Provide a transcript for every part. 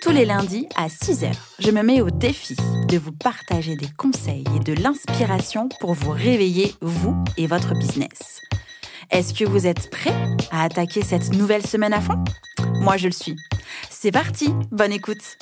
Tous les lundis à 6h, je me mets au défi de vous partager des conseils et de l'inspiration pour vous réveiller, vous et votre business. Est-ce que vous êtes prêts à attaquer cette nouvelle semaine à fond? Moi, je le suis. C'est parti, bonne écoute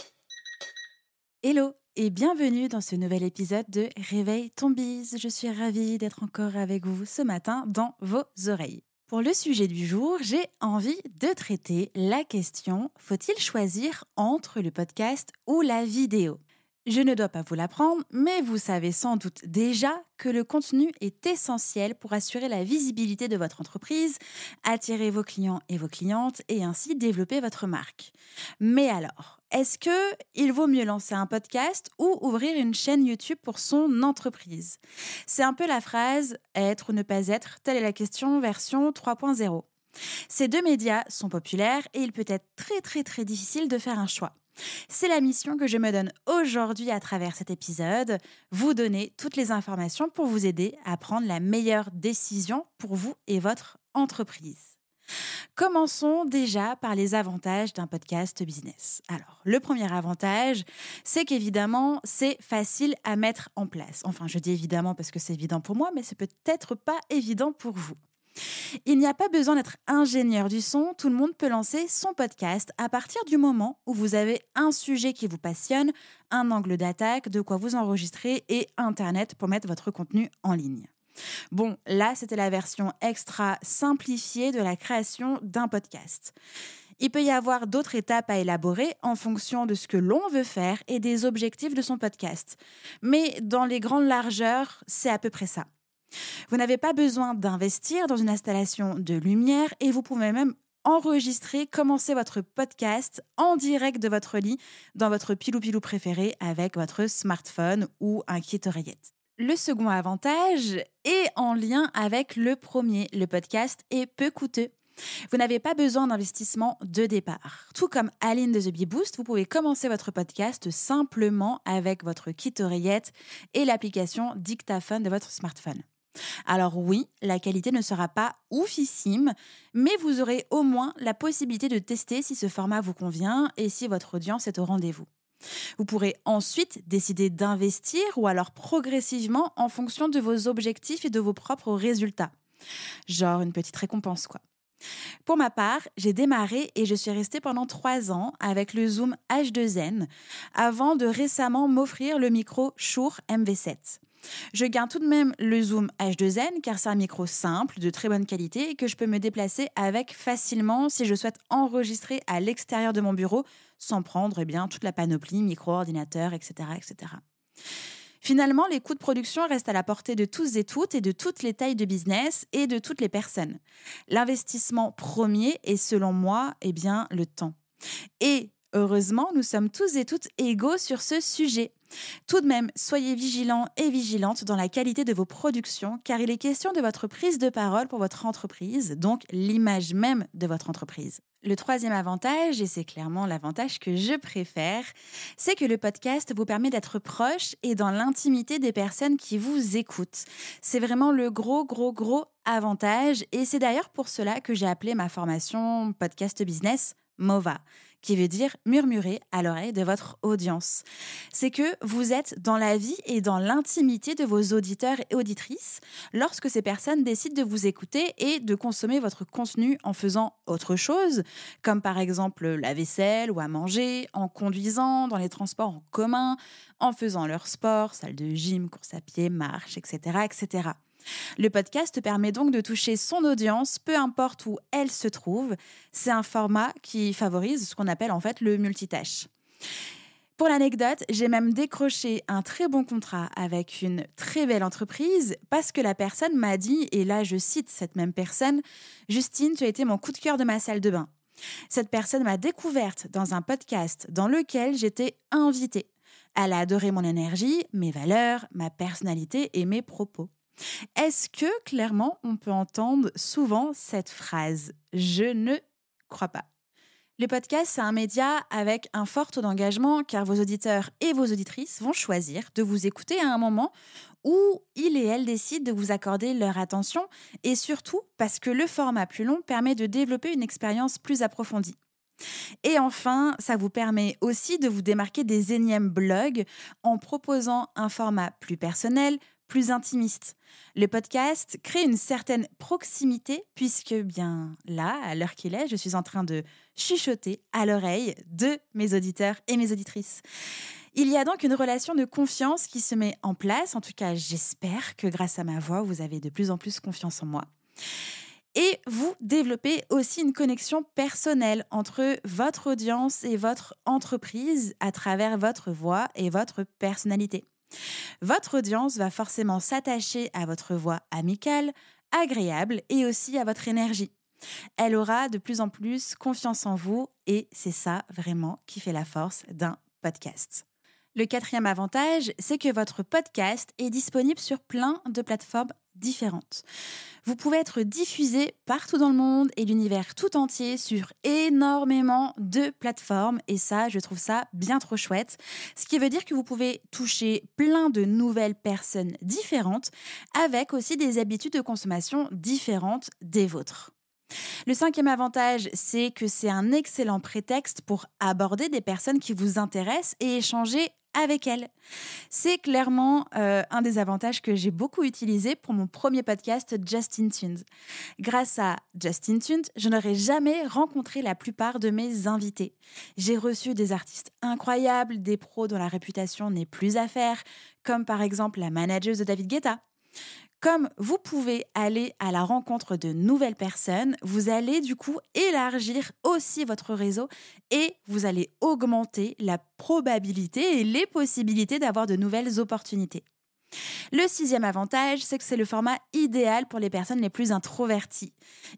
Hello et bienvenue dans ce nouvel épisode de Réveille ton bise. Je suis ravie d'être encore avec vous ce matin dans vos oreilles. Pour le sujet du jour, j'ai envie de traiter la question faut-il choisir entre le podcast ou la vidéo? Je ne dois pas vous l'apprendre, mais vous savez sans doute déjà que le contenu est essentiel pour assurer la visibilité de votre entreprise, attirer vos clients et vos clientes et ainsi développer votre marque. Mais alors, est-ce que il vaut mieux lancer un podcast ou ouvrir une chaîne YouTube pour son entreprise? C'est un peu la phrase être ou ne pas être, telle est la question version 3.0. Ces deux médias sont populaires et il peut être très très très difficile de faire un choix. C'est la mission que je me donne aujourd'hui à travers cet épisode, vous donner toutes les informations pour vous aider à prendre la meilleure décision pour vous et votre entreprise. Commençons déjà par les avantages d'un podcast business. Alors, le premier avantage, c'est qu'évidemment, c'est facile à mettre en place. Enfin, je dis évidemment parce que c'est évident pour moi, mais c'est peut-être pas évident pour vous. Il n'y a pas besoin d'être ingénieur du son, tout le monde peut lancer son podcast à partir du moment où vous avez un sujet qui vous passionne, un angle d'attaque, de quoi vous enregistrer et Internet pour mettre votre contenu en ligne. Bon, là, c'était la version extra simplifiée de la création d'un podcast. Il peut y avoir d'autres étapes à élaborer en fonction de ce que l'on veut faire et des objectifs de son podcast. Mais dans les grandes largeurs, c'est à peu près ça. Vous n'avez pas besoin d'investir dans une installation de lumière et vous pouvez même enregistrer, commencer votre podcast en direct de votre lit dans votre pilou-pilou préféré avec votre smartphone ou un kit oreillette. Le second avantage est en lien avec le premier. Le podcast est peu coûteux. Vous n'avez pas besoin d'investissement de départ. Tout comme Aline de The Bee Boost, vous pouvez commencer votre podcast simplement avec votre kit oreillette et l'application dictaphone de votre smartphone. Alors oui, la qualité ne sera pas oufissime, mais vous aurez au moins la possibilité de tester si ce format vous convient et si votre audience est au rendez-vous. Vous pourrez ensuite décider d'investir ou alors progressivement en fonction de vos objectifs et de vos propres résultats. Genre une petite récompense, quoi. Pour ma part, j'ai démarré et je suis restée pendant trois ans avec le Zoom H2N avant de récemment m'offrir le micro Shure MV7. Je garde tout de même le zoom H2N car c'est un micro simple, de très bonne qualité et que je peux me déplacer avec facilement si je souhaite enregistrer à l'extérieur de mon bureau sans prendre eh bien, toute la panoplie, micro, ordinateur, etc., etc. Finalement, les coûts de production restent à la portée de tous et toutes et de toutes les tailles de business et de toutes les personnes. L'investissement premier est selon moi eh bien, le temps. Et heureusement, nous sommes tous et toutes égaux sur ce sujet. Tout de même, soyez vigilants et vigilantes dans la qualité de vos productions, car il est question de votre prise de parole pour votre entreprise, donc l'image même de votre entreprise. Le troisième avantage, et c'est clairement l'avantage que je préfère, c'est que le podcast vous permet d'être proche et dans l'intimité des personnes qui vous écoutent. C'est vraiment le gros, gros, gros avantage, et c'est d'ailleurs pour cela que j'ai appelé ma formation Podcast Business MOVA qui veut dire murmurer à l'oreille de votre audience. C'est que vous êtes dans la vie et dans l'intimité de vos auditeurs et auditrices lorsque ces personnes décident de vous écouter et de consommer votre contenu en faisant autre chose, comme par exemple la vaisselle ou à manger, en conduisant dans les transports en commun, en faisant leur sport, salle de gym, course à pied, marche, etc., etc. Le podcast permet donc de toucher son audience, peu importe où elle se trouve. C'est un format qui favorise ce qu'on appelle en fait le multitâche. Pour l'anecdote, j'ai même décroché un très bon contrat avec une très belle entreprise parce que la personne m'a dit, et là je cite cette même personne, Justine, tu as été mon coup de cœur de ma salle de bain. Cette personne m'a découverte dans un podcast dans lequel j'étais invitée. Elle a adoré mon énergie, mes valeurs, ma personnalité et mes propos. Est-ce que clairement on peut entendre souvent cette phrase Je ne crois pas. Le podcast, c'est un média avec un fort taux d'engagement car vos auditeurs et vos auditrices vont choisir de vous écouter à un moment où ils et elles décident de vous accorder leur attention et surtout parce que le format plus long permet de développer une expérience plus approfondie. Et enfin, ça vous permet aussi de vous démarquer des énièmes blogs en proposant un format plus personnel, plus intimiste. Le podcast crée une certaine proximité puisque bien là, à l'heure qu'il est, je suis en train de chuchoter à l'oreille de mes auditeurs et mes auditrices. Il y a donc une relation de confiance qui se met en place. En tout cas, j'espère que grâce à ma voix, vous avez de plus en plus confiance en moi. Et vous développez aussi une connexion personnelle entre votre audience et votre entreprise à travers votre voix et votre personnalité. Votre audience va forcément s'attacher à votre voix amicale, agréable et aussi à votre énergie. Elle aura de plus en plus confiance en vous et c'est ça vraiment qui fait la force d'un podcast. Le quatrième avantage, c'est que votre podcast est disponible sur plein de plateformes différentes. Vous pouvez être diffusé partout dans le monde et l'univers tout entier sur énormément de plateformes et ça, je trouve ça bien trop chouette. Ce qui veut dire que vous pouvez toucher plein de nouvelles personnes différentes avec aussi des habitudes de consommation différentes des vôtres. Le cinquième avantage, c'est que c'est un excellent prétexte pour aborder des personnes qui vous intéressent et échanger avec elles. C'est clairement euh, un des avantages que j'ai beaucoup utilisé pour mon premier podcast Justin Tunes. Grâce à Justin Tunes, je n'aurais jamais rencontré la plupart de mes invités. J'ai reçu des artistes incroyables, des pros dont la réputation n'est plus à faire, comme par exemple la manageuse de David Guetta. Comme vous pouvez aller à la rencontre de nouvelles personnes, vous allez du coup élargir aussi votre réseau et vous allez augmenter la probabilité et les possibilités d'avoir de nouvelles opportunités. Le sixième avantage, c'est que c'est le format idéal pour les personnes les plus introverties.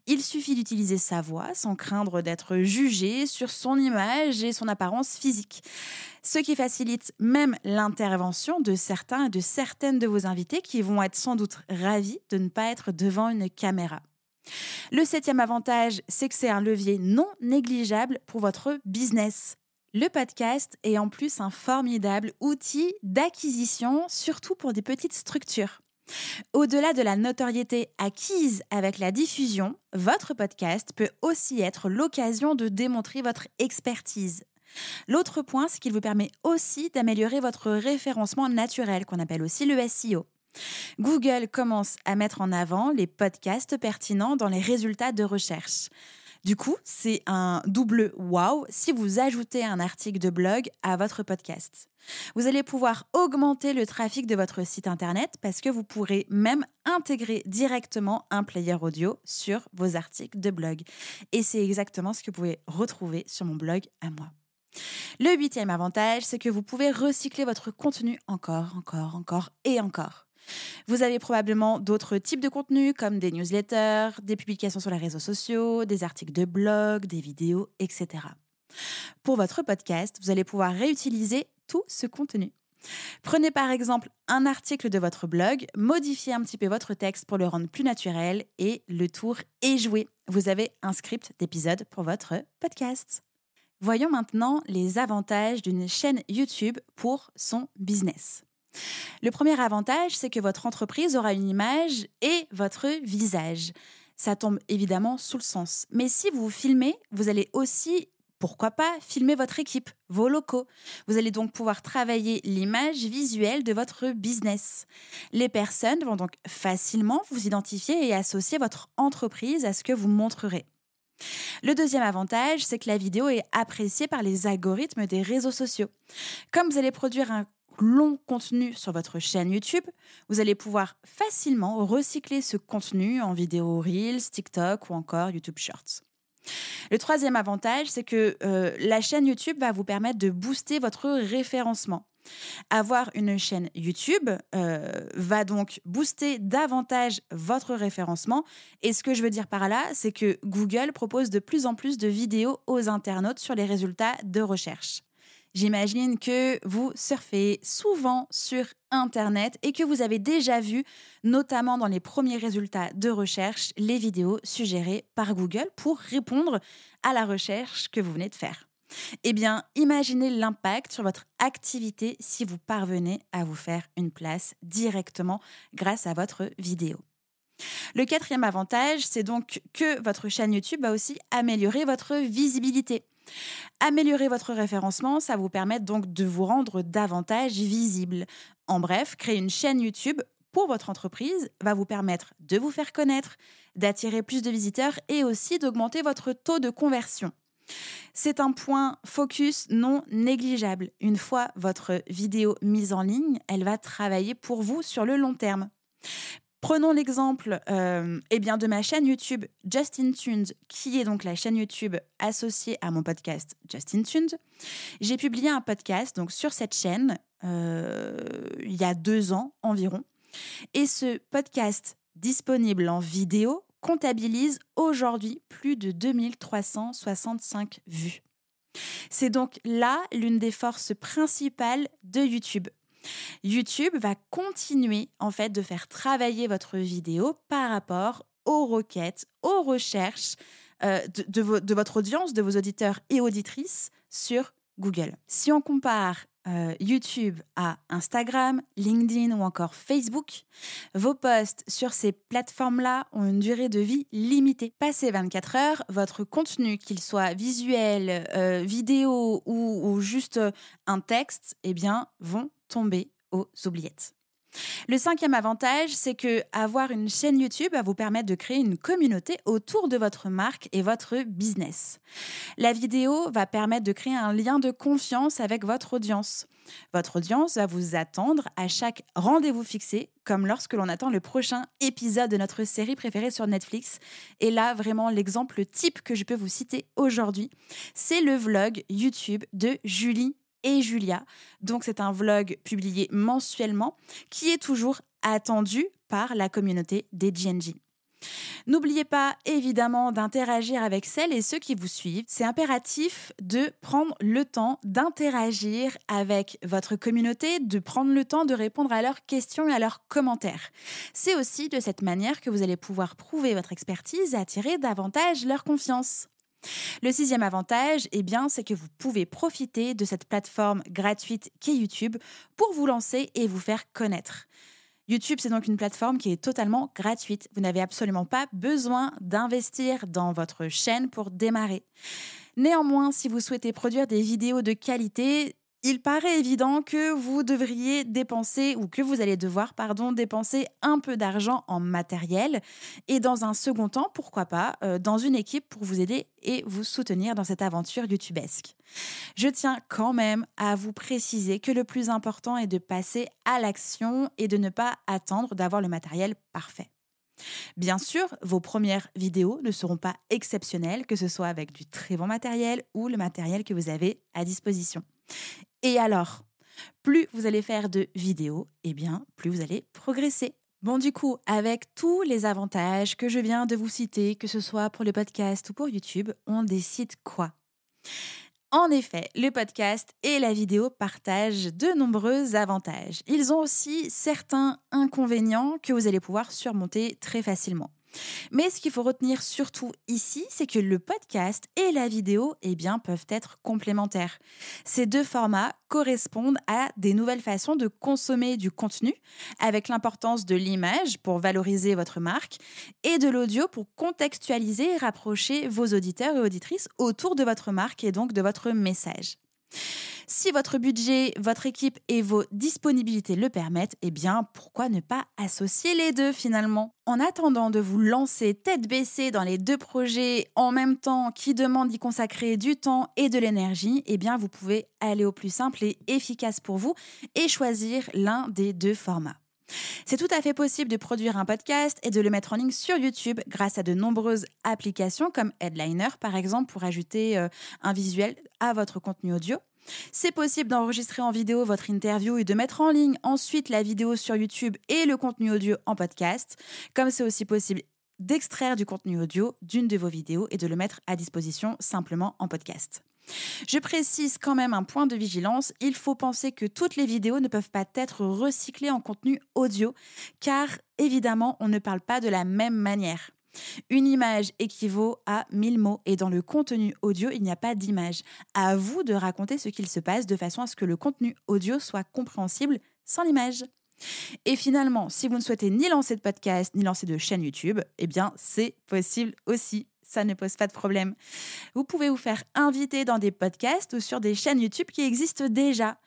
Il suffit d'utiliser sa voix sans craindre d'être jugé sur son image et son apparence physique. Ce qui facilite même l'intervention de certains et de certaines de vos invités qui vont être sans doute ravis de ne pas être devant une caméra. Le septième avantage, c'est que c'est un levier non négligeable pour votre business. Le podcast est en plus un formidable outil d'acquisition, surtout pour des petites structures. Au-delà de la notoriété acquise avec la diffusion, votre podcast peut aussi être l'occasion de démontrer votre expertise. L'autre point, c'est qu'il vous permet aussi d'améliorer votre référencement naturel, qu'on appelle aussi le SEO. Google commence à mettre en avant les podcasts pertinents dans les résultats de recherche. Du coup, c'est un double wow si vous ajoutez un article de blog à votre podcast. Vous allez pouvoir augmenter le trafic de votre site internet parce que vous pourrez même intégrer directement un player audio sur vos articles de blog. Et c'est exactement ce que vous pouvez retrouver sur mon blog à moi. Le huitième avantage, c'est que vous pouvez recycler votre contenu encore, encore, encore et encore. Vous avez probablement d'autres types de contenus comme des newsletters, des publications sur les réseaux sociaux, des articles de blog, des vidéos, etc. Pour votre podcast, vous allez pouvoir réutiliser tout ce contenu. Prenez par exemple un article de votre blog, modifiez un petit peu votre texte pour le rendre plus naturel et le tour est joué. Vous avez un script d'épisode pour votre podcast. Voyons maintenant les avantages d'une chaîne YouTube pour son business. Le premier avantage, c'est que votre entreprise aura une image et votre visage. Ça tombe évidemment sous le sens. Mais si vous filmez, vous allez aussi, pourquoi pas, filmer votre équipe, vos locaux. Vous allez donc pouvoir travailler l'image visuelle de votre business. Les personnes vont donc facilement vous identifier et associer votre entreprise à ce que vous montrerez. Le deuxième avantage, c'est que la vidéo est appréciée par les algorithmes des réseaux sociaux. Comme vous allez produire un long contenu sur votre chaîne YouTube, vous allez pouvoir facilement recycler ce contenu en vidéo Reels, TikTok ou encore YouTube Shorts. Le troisième avantage, c'est que euh, la chaîne YouTube va vous permettre de booster votre référencement. Avoir une chaîne YouTube euh, va donc booster davantage votre référencement. Et ce que je veux dire par là, c'est que Google propose de plus en plus de vidéos aux internautes sur les résultats de recherche. J'imagine que vous surfez souvent sur Internet et que vous avez déjà vu, notamment dans les premiers résultats de recherche, les vidéos suggérées par Google pour répondre à la recherche que vous venez de faire. Eh bien, imaginez l'impact sur votre activité si vous parvenez à vous faire une place directement grâce à votre vidéo. Le quatrième avantage, c'est donc que votre chaîne YouTube va aussi améliorer votre visibilité. Améliorer votre référencement, ça vous permet donc de vous rendre davantage visible. En bref, créer une chaîne YouTube pour votre entreprise va vous permettre de vous faire connaître, d'attirer plus de visiteurs et aussi d'augmenter votre taux de conversion. C'est un point focus non négligeable. Une fois votre vidéo mise en ligne, elle va travailler pour vous sur le long terme. Prenons l'exemple euh, eh de ma chaîne YouTube Justin Tunes, qui est donc la chaîne YouTube associée à mon podcast Justin Tunes. J'ai publié un podcast sur cette chaîne euh, il y a deux ans environ. Et ce podcast disponible en vidéo comptabilise aujourd'hui plus de 2365 vues. C'est donc là l'une des forces principales de YouTube. YouTube va continuer en fait de faire travailler votre vidéo par rapport aux requêtes, aux recherches euh, de, votre audience, de vos auditeurs et auditrices sur Google. Si on compare euh, YouTube à Instagram, LinkedIn ou encore Facebook, vos posts sur ces plateformes-là ont une durée de vie limitée. Passé 24 heures, votre contenu, qu'il soit visuel, euh, vidéo ou, ou, juste un texte, eh bien, vont tomber aux oubliettes. Le cinquième avantage, c'est que avoir une chaîne YouTube va vous permettre de créer une communauté autour de votre marque et votre business. La vidéo va permettre de créer un lien de confiance avec votre audience. Votre audience va vous attendre à chaque rendez-vous fixé, comme lorsque l'on attend le prochain épisode de notre série préférée sur Netflix. Et là, vraiment, l'exemple type que je peux vous citer aujourd'hui, c'est le vlog YouTube de Julie et Julia. Donc c'est un vlog publié mensuellement qui est toujours attendu par la communauté des GNG. N'oubliez pas évidemment d'interagir avec celles et ceux qui vous suivent. C'est impératif de prendre le temps d'interagir avec votre communauté, de prendre le temps de répondre à leurs questions et à leurs commentaires. C'est aussi de cette manière que vous allez pouvoir prouver votre expertise et attirer davantage leur confiance. Le sixième avantage, eh bien, c'est que vous pouvez profiter de cette plateforme gratuite qu'est YouTube pour vous lancer et vous faire connaître. YouTube, c'est donc une plateforme qui est totalement gratuite. Vous n'avez absolument pas besoin d'investir dans votre chaîne pour démarrer. Néanmoins, si vous souhaitez produire des vidéos de qualité, il paraît évident que vous devriez dépenser ou que vous allez devoir pardon dépenser un peu d'argent en matériel et dans un second temps pourquoi pas euh, dans une équipe pour vous aider et vous soutenir dans cette aventure youtubesque. Je tiens quand même à vous préciser que le plus important est de passer à l'action et de ne pas attendre d'avoir le matériel parfait. Bien sûr, vos premières vidéos ne seront pas exceptionnelles, que ce soit avec du très bon matériel ou le matériel que vous avez à disposition. Et alors, plus vous allez faire de vidéos, eh bien, plus vous allez progresser. Bon, du coup, avec tous les avantages que je viens de vous citer, que ce soit pour le podcast ou pour YouTube, on décide quoi? En effet, le podcast et la vidéo partagent de nombreux avantages. Ils ont aussi certains inconvénients que vous allez pouvoir surmonter très facilement. Mais ce qu'il faut retenir surtout ici, c'est que le podcast et la vidéo eh bien, peuvent être complémentaires. Ces deux formats correspondent à des nouvelles façons de consommer du contenu, avec l'importance de l'image pour valoriser votre marque et de l'audio pour contextualiser et rapprocher vos auditeurs et auditrices autour de votre marque et donc de votre message. Si votre budget, votre équipe et vos disponibilités le permettent, eh bien, pourquoi ne pas associer les deux finalement? En attendant de vous lancer tête baissée dans les deux projets en même temps qui demandent d'y consacrer du temps et de l'énergie, eh bien, vous pouvez aller au plus simple et efficace pour vous et choisir l'un des deux formats. C'est tout à fait possible de produire un podcast et de le mettre en ligne sur YouTube grâce à de nombreuses applications comme Headliner par exemple pour ajouter euh, un visuel à votre contenu audio. C'est possible d'enregistrer en vidéo votre interview et de mettre en ligne ensuite la vidéo sur YouTube et le contenu audio en podcast, comme c'est aussi possible d'extraire du contenu audio d'une de vos vidéos et de le mettre à disposition simplement en podcast. Je précise quand même un point de vigilance, il faut penser que toutes les vidéos ne peuvent pas être recyclées en contenu audio, car évidemment, on ne parle pas de la même manière. Une image équivaut à 1000 mots et dans le contenu audio, il n'y a pas d'image. À vous de raconter ce qu'il se passe de façon à ce que le contenu audio soit compréhensible sans l'image. Et finalement, si vous ne souhaitez ni lancer de podcast, ni lancer de chaîne YouTube, eh bien, c'est possible aussi ça ne pose pas de problème. Vous pouvez vous faire inviter dans des podcasts ou sur des chaînes YouTube qui existent déjà.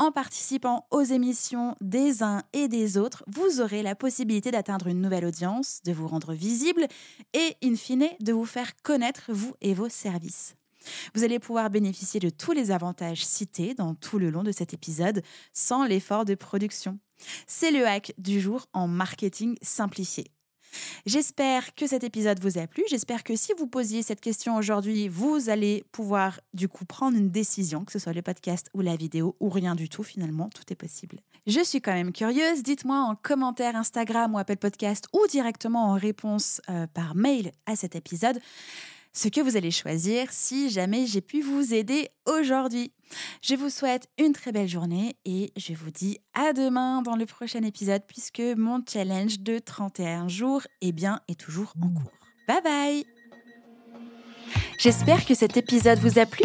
En participant aux émissions des uns et des autres, vous aurez la possibilité d'atteindre une nouvelle audience, de vous rendre visible et, in fine, de vous faire connaître vous et vos services. Vous allez pouvoir bénéficier de tous les avantages cités dans tout le long de cet épisode sans l'effort de production. C'est le hack du jour en marketing simplifié. J'espère que cet épisode vous a plu. J'espère que si vous posiez cette question aujourd'hui, vous allez pouvoir du coup prendre une décision, que ce soit le podcast ou la vidéo ou rien du tout finalement, tout est possible. Je suis quand même curieuse. Dites-moi en commentaire Instagram ou Apple Podcast ou directement en réponse euh, par mail à cet épisode ce que vous allez choisir si jamais j'ai pu vous aider aujourd'hui. Je vous souhaite une très belle journée et je vous dis à demain dans le prochain épisode puisque mon challenge de 31 jours eh bien, est toujours en cours. Bye bye J'espère que cet épisode vous a plu.